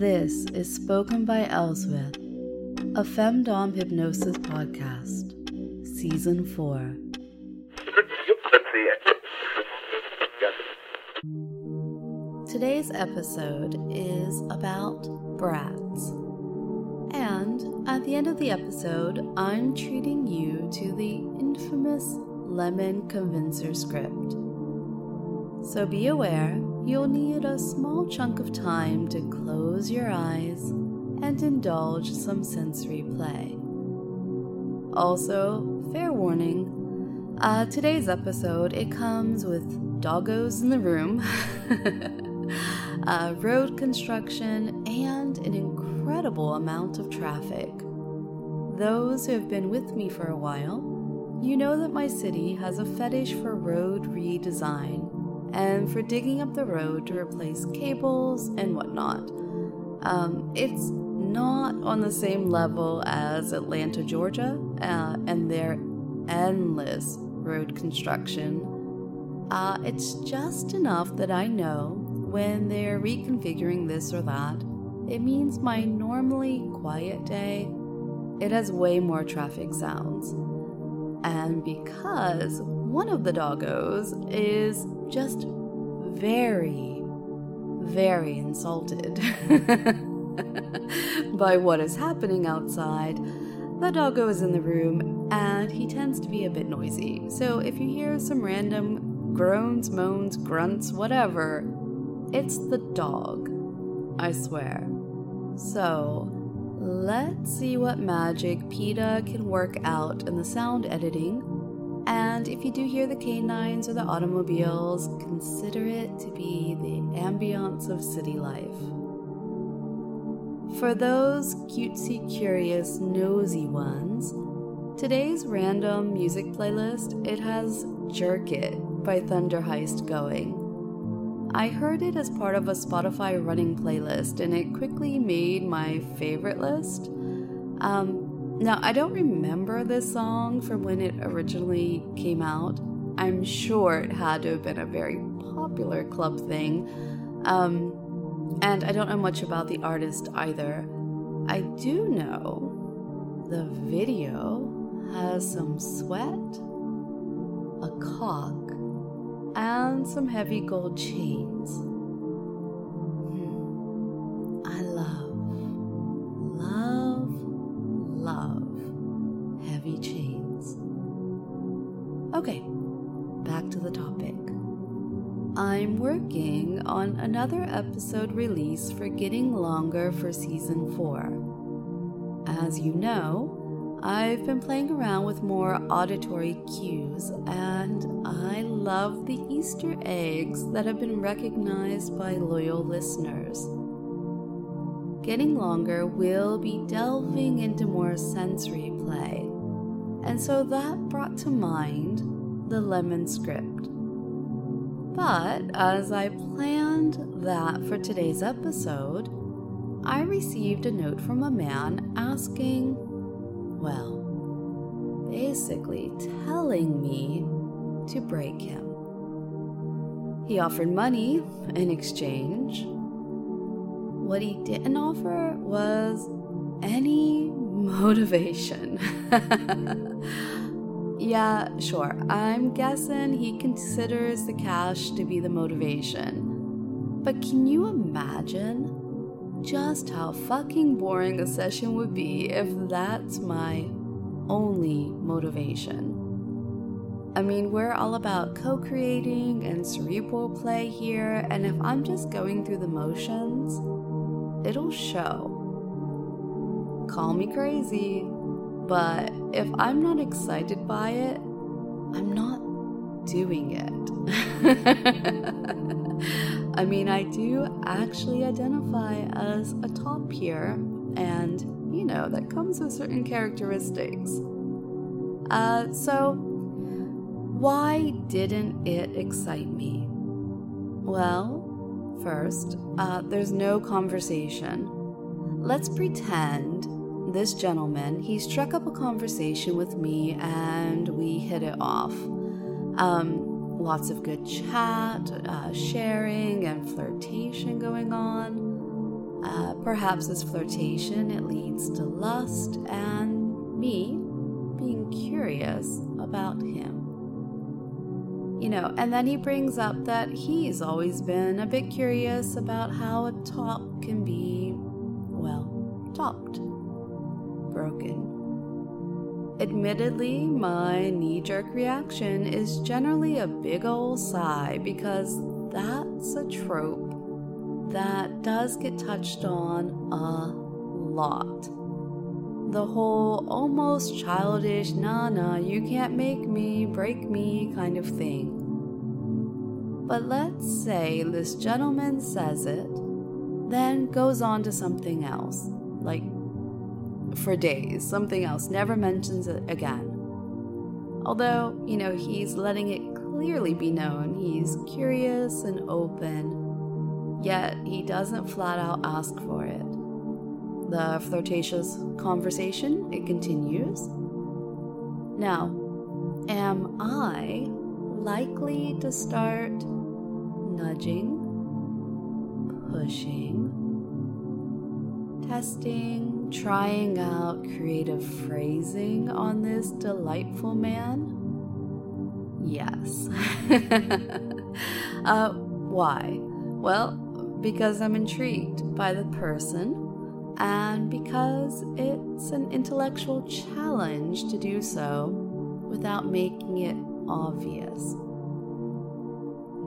This is Spoken by Elswith, a Femdom Hypnosis podcast, Season 4. Today's episode is about brats. And at the end of the episode, I'm treating you to the infamous Lemon Convincer script. So be aware, you'll need a small chunk of time to close your eyes and indulge some sensory play. Also, fair warning, uh, today's episode it comes with doggos in the room, uh, road construction, and an incredible amount of traffic. Those who have been with me for a while, you know that my city has a fetish for road redesign and for digging up the road to replace cables and whatnot. Um, it's not on the same level as Atlanta, Georgia, uh, and their endless road construction. Uh, it's just enough that I know when they're reconfiguring this or that, it means my normally quiet day, it has way more traffic sounds. And because one of the doggos is just very, very insulted by what is happening outside, the doggo is in the room and he tends to be a bit noisy. So if you hear some random groans, moans, grunts, whatever, it's the dog. I swear. So, let's see what magic PETA can work out in the sound editing. And if you do hear the canines or the automobiles, consider it to be the ambiance of city life. For those cutesy, curious, nosy ones, today's random music playlist it has "Jerk It" by Thunderheist going. I heard it as part of a Spotify running playlist, and it quickly made my favorite list. Um, now, I don't remember this song from when it originally came out. I'm sure it had to have been a very popular club thing. Um, and I don't know much about the artist either. I do know the video has some sweat, a cock, and some heavy gold chains. Okay, back to the topic. I'm working on another episode release for Getting Longer for Season 4. As you know, I've been playing around with more auditory cues, and I love the Easter eggs that have been recognized by loyal listeners. Getting Longer will be delving into more sensory play, and so that brought to mind the Lemon script. But as I planned that for today's episode, I received a note from a man asking, well, basically telling me to break him. He offered money in exchange. What he didn't offer was any motivation. yeah, sure. I'm guessing he considers the cash to be the motivation. But can you imagine just how fucking boring a session would be if that's my only motivation? I mean, we're all about co creating and cerebral play here, and if I'm just going through the motions, it'll show. Call me crazy, but if I'm not excited by it, I'm not doing it. I mean, I do actually identify as a top here, and you know, that comes with certain characteristics. Uh, so, why didn't it excite me? Well, first, uh, there's no conversation. Let's pretend this gentleman, he struck up a conversation with me and we hit it off. Um, lots of good chat, uh, sharing, and flirtation going on. Uh, perhaps this flirtation it leads to lust and me being curious about him. You know, and then he brings up that he's always been a bit curious about how a top can be, well, topped, broken. Admittedly, my knee jerk reaction is generally a big ol' sigh because that's a trope that does get touched on a lot. The whole almost childish, nah, nah, you can't make me, break me kind of thing. But let's say this gentleman says it, then goes on to something else, like for days, something else, never mentions it again. Although, you know, he's letting it clearly be known he's curious and open, yet he doesn't flat out ask for it. The flirtatious conversation, it continues. Now, am I likely to start nudging, pushing, testing, trying out creative phrasing on this delightful man? Yes. uh, why? Well, because I'm intrigued by the person and because it's an intellectual challenge to do so without making it obvious.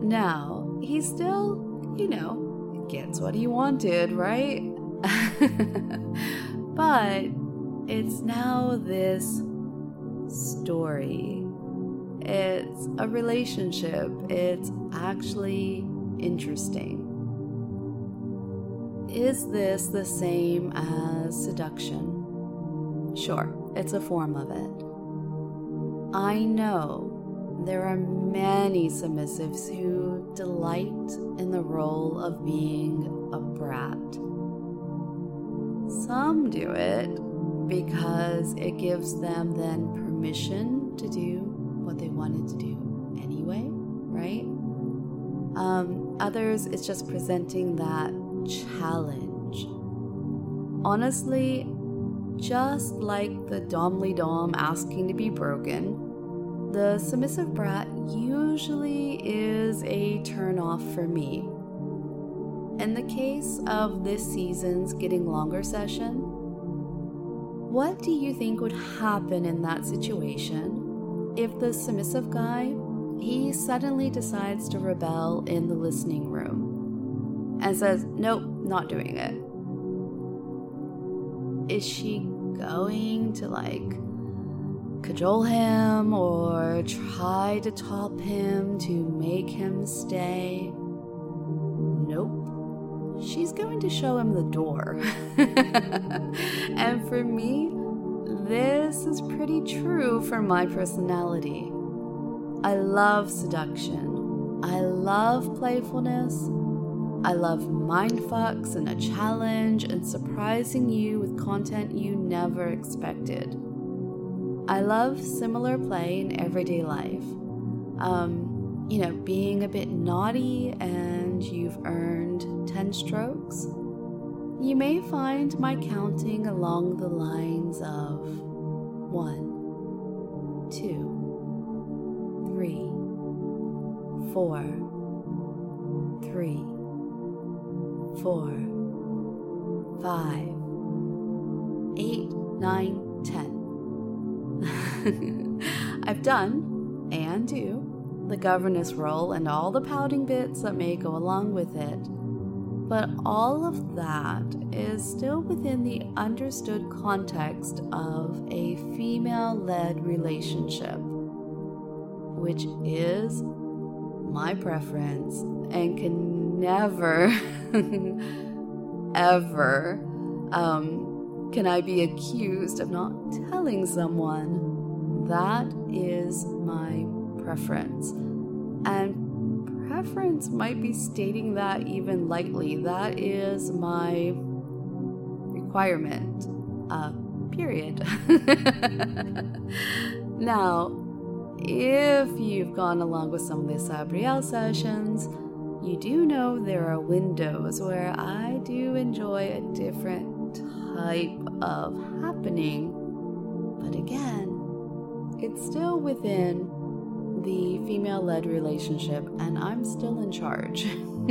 Now, he still, you know, gets what he wanted, right? but it's now this story. It's a relationship. It's actually interesting. Is this the same as seduction? Sure, it's a form of it. I know there are many submissives who delight in the role of being a brat. Some do it because it gives them then permission to do what they wanted to do anyway, right? Um, others, it's just presenting that challenge. Honestly, just like the Domly Dom asking to be broken, the submissive brat usually is a turn off for me. In the case of this season's Getting Longer session, what do you think would happen in that situation if the submissive guy he suddenly decides to rebel in the listening room? and says, Nope, not doing it. Is she going to like cajole him or try to top him to make him stay? To show him the door. and for me, this is pretty true for my personality. I love seduction. I love playfulness. I love mind fucks and a challenge and surprising you with content you never expected. I love similar play in everyday life. Um, you know, being a bit naughty and you've earned 10 strokes. You may find my counting along the lines of one, two, three, four, three four, five, eight, nine, ten. I've done and do the governess role and all the pouting bits that may go along with it. But all of that is still within the understood context of a female led relationship, which is my preference and can never ever um, can I be accused of not telling someone. That is my preference. And might be stating that even lightly. That is my requirement. Uh, period. now, if you've gone along with some of the Sabriel sessions, you do know there are windows where I do enjoy a different type of happening. But again, it's still within the female led relationship, and I'm still in charge.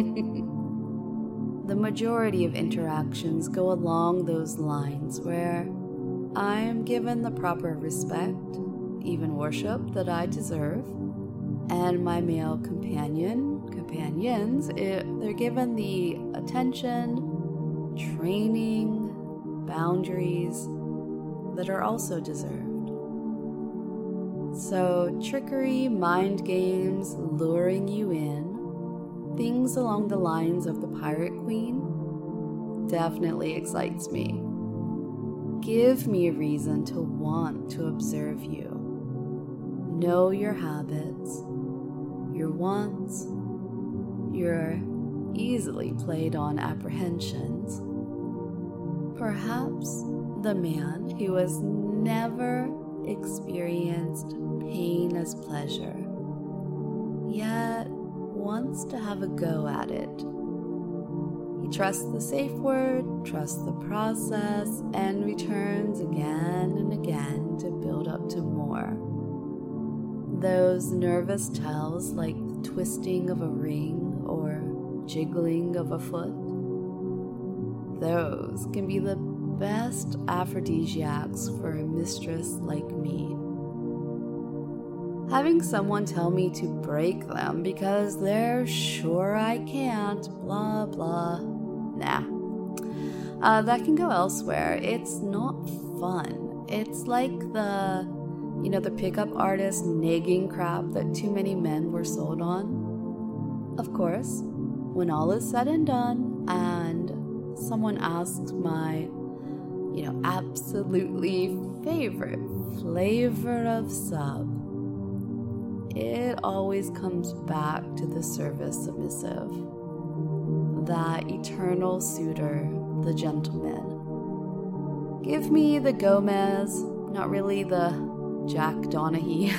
the majority of interactions go along those lines where I am given the proper respect, even worship that I deserve, and my male companion, companions, it, they're given the attention, training, boundaries that are also deserved. So, trickery, mind games, luring you in, things along the lines of the Pirate Queen definitely excites me. Give me a reason to want to observe you. Know your habits, your wants, your easily played on apprehensions. Perhaps the man who has never experienced pain as pleasure, yet wants to have a go at it. He trusts the safe word, trusts the process, and returns again and again to build up to more. Those nervous tells, like the twisting of a ring or jiggling of a foot, those can be the best aphrodisiacs for a mistress like me. Having someone tell me to break them because they're sure I can't, blah blah, nah. Uh, that can go elsewhere. It's not fun. It's like the, you know, the pickup artist nagging crap that too many men were sold on. Of course, when all is said and done, and someone asks my you know, absolutely favorite flavor of sub, it always comes back to the service submissive. That eternal suitor, the gentleman. Give me the Gomez, not really the Jack Donaghy.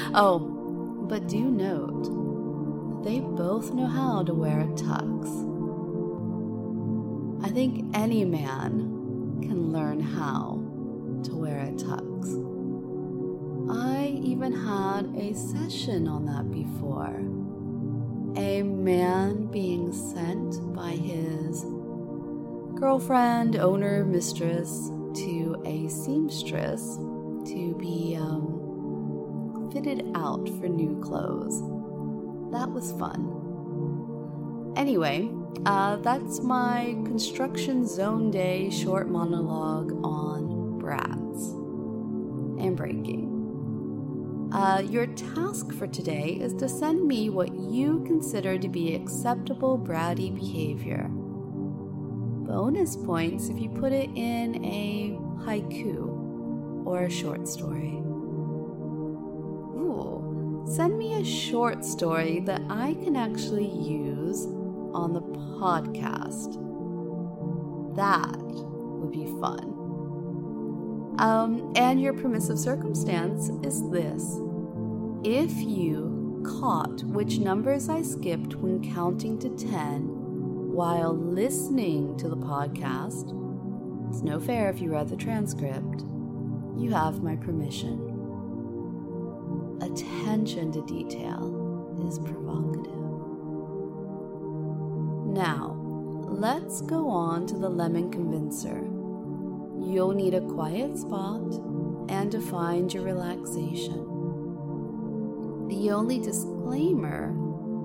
oh, but do note, they both know how to wear a tux. I think any man can learn how to wear a tux. I even had a session on that before. A man being sent by his girlfriend, owner, mistress to a seamstress to be um, fitted out for new clothes. That was fun. Anyway, uh, that's my construction zone day short monologue on brats and breaking. Uh, your task for today is to send me what you consider to be acceptable bratty behavior. Bonus points if you put it in a haiku or a short story. Ooh, send me a short story that I can actually use on the podcast. That would be fun. Um, and your permissive circumstance is this if you caught which numbers I skipped when counting to 10 while listening to the podcast, it's no fair if you read the transcript. You have my permission. Attention to detail is provocative. Let's go on to the lemon convincer. You'll need a quiet spot and to find your relaxation. The only disclaimer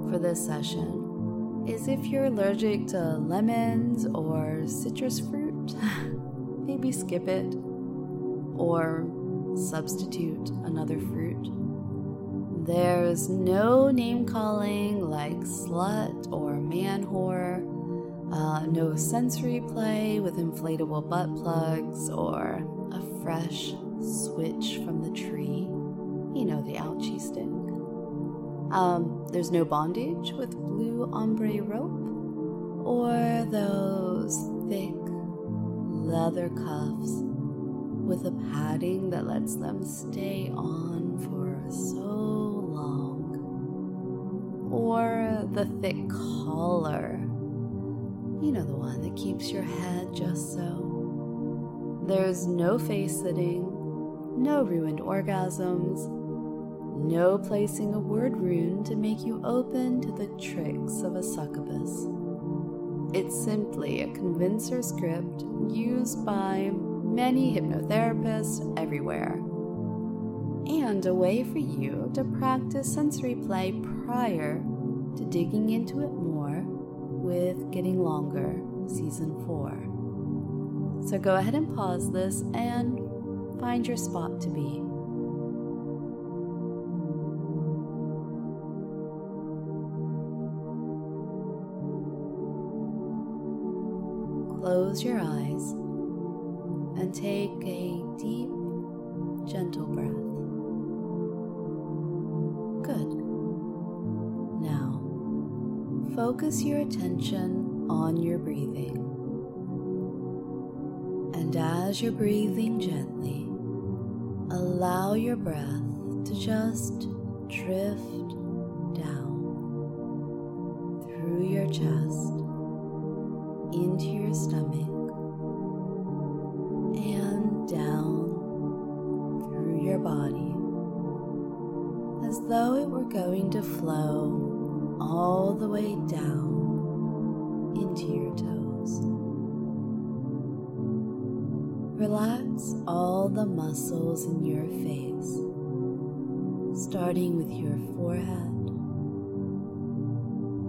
for this session is if you're allergic to lemons or citrus fruit, maybe skip it or substitute another fruit. There's no name calling like slut or man whore, uh, no sensory play with inflatable butt plugs or a fresh switch from the tree. You know, the ouchie stick. Um, there's no bondage with blue ombre rope or those thick leather cuffs with a padding that lets them stay on for so long, or the thick collar. You know the one that keeps your head just so. There's no face sitting, no ruined orgasms, no placing a word rune to make you open to the tricks of a succubus. It's simply a convincer script used by many hypnotherapists everywhere, and a way for you to practice sensory play prior to digging into it more with Getting Longer Season 4. So go ahead and pause this and find your spot to be. Close your eyes and take a deep, gentle breath. Good. Focus your attention on your breathing. And as you're breathing gently, allow your breath to just drift down through your chest into your stomach and down through your body as though it were going to flow all the way down into your toes. Relax all the muscles in your face, starting with your forehead,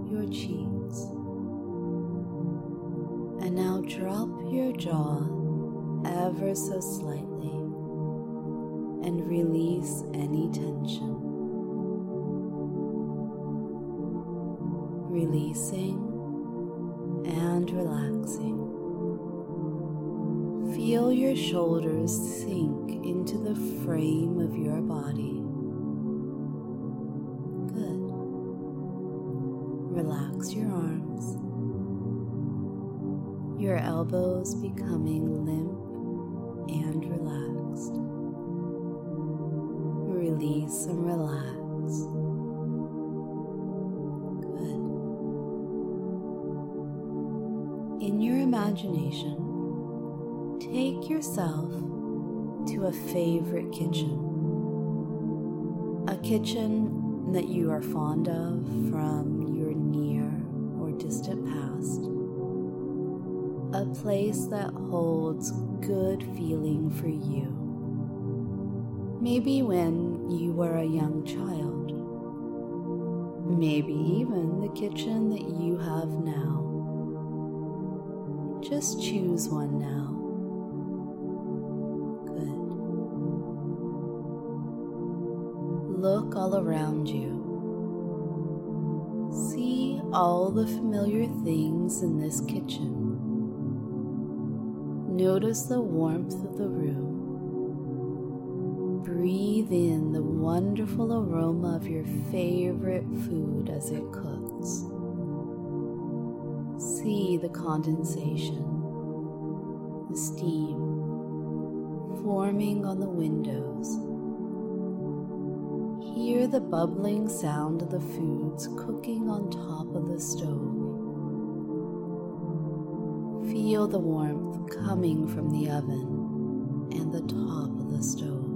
your cheeks, and now drop your jaw ever so slightly Releasing and relaxing. Feel your shoulders sink into the frame of your body. Good. Relax your arms your elbows becoming limp imagination, take yourself to a favorite kitchen. A kitchen that you are fond of from your near or distant past a place that holds good feeling for you. Maybe when you were a young child. Maybe even the kitchen that you have now. Just choose one now. Good. Look all around you. See all the familiar things in this kitchen. Notice the warmth of the room. Breathe in the wonderful aroma of your favorite food as it cooks. See the condensation, the steam forming on the windows. Hear the bubbling sound of the foods cooking on top of the stove. Feel the warmth coming from the oven and the top of the stove.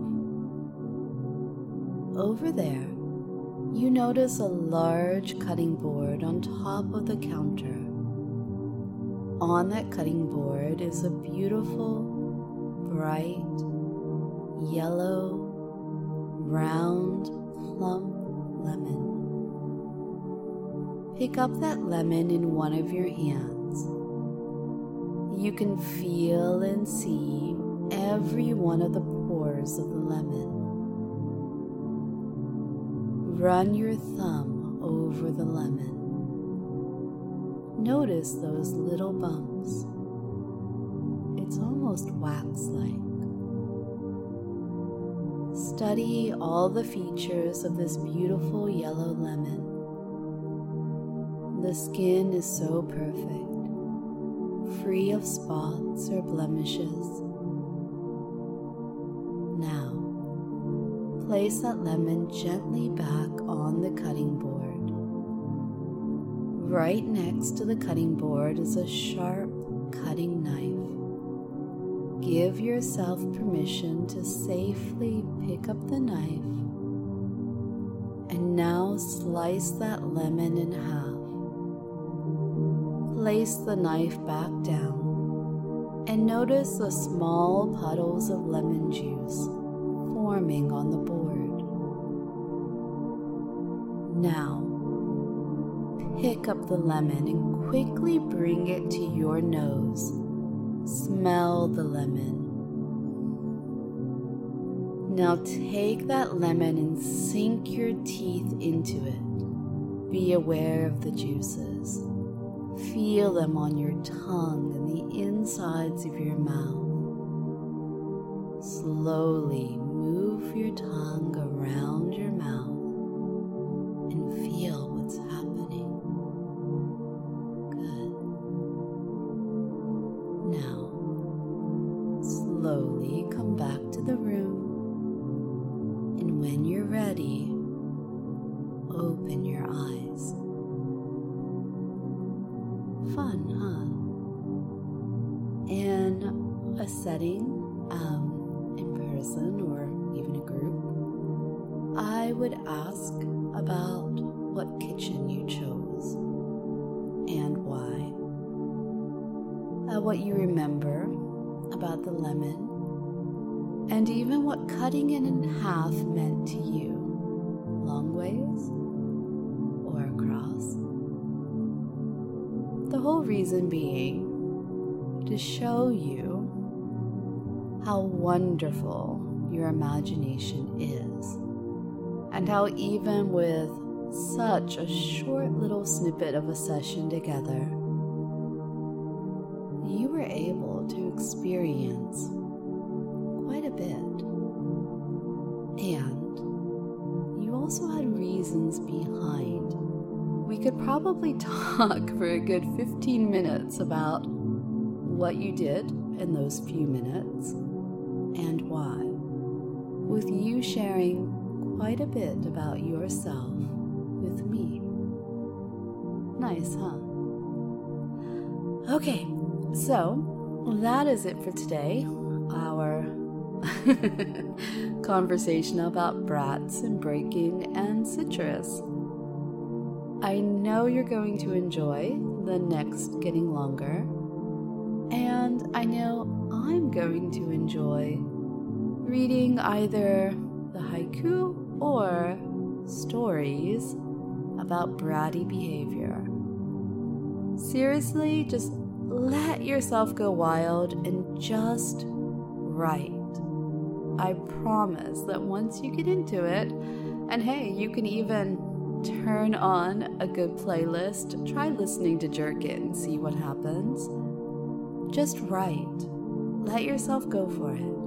Over there, you notice a large cutting board on top of the counter. On that cutting board is a beautiful, bright, yellow, round, plump lemon. Pick up that lemon in one of your hands you can feel and see every one of the pores of the lemon. Run your thumb over the lemon. Notice those little bumps. It's almost wax like. Study all the features of this beautiful yellow lemon. The skin is so perfect free of spots or blemishes. Now, place that lemon gently back on the cutting board Right next to the cutting board is a sharp cutting knife. Give yourself permission to safely pick up the knife and now slice that lemon in half. Place the knife back down and notice the small puddles of lemon juice forming on the board. Up the lemon and quickly bring it to your nose. Smell the lemon. Now take that lemon and sink your teeth into it. Be aware of the juices. Feel them on your tongue and the insides of your mouth. Slowly move your tongue around your mouth and feel a setting, um, in person or even a group, I would ask about what kitchen you chose and why. Uh, what you remember about the lemon, and even what cutting it in half meant to you, long ways or across. The whole reason being to show you how wonderful your imagination is, and how even with such a short little snippet of a session together, you were able to experience quite a bit. And you also had reasons behind. We could probably talk for a good 15 minutes about what you did in those few minutes why, with you sharing quite a bit about yourself with me. Nice, huh? Okay, so that is it for today. Our conversation about brats and breaking and citrus. I know you're going to enjoy the next getting longer, and I know I'm going to enjoy reading either the haiku or stories about bratty behavior. Seriously, just let yourself go wild and just write. I promise that once you get into it, and hey, you can even turn on a good playlist, try listening to Jerk It and see what happens. Just write. Let yourself go for it.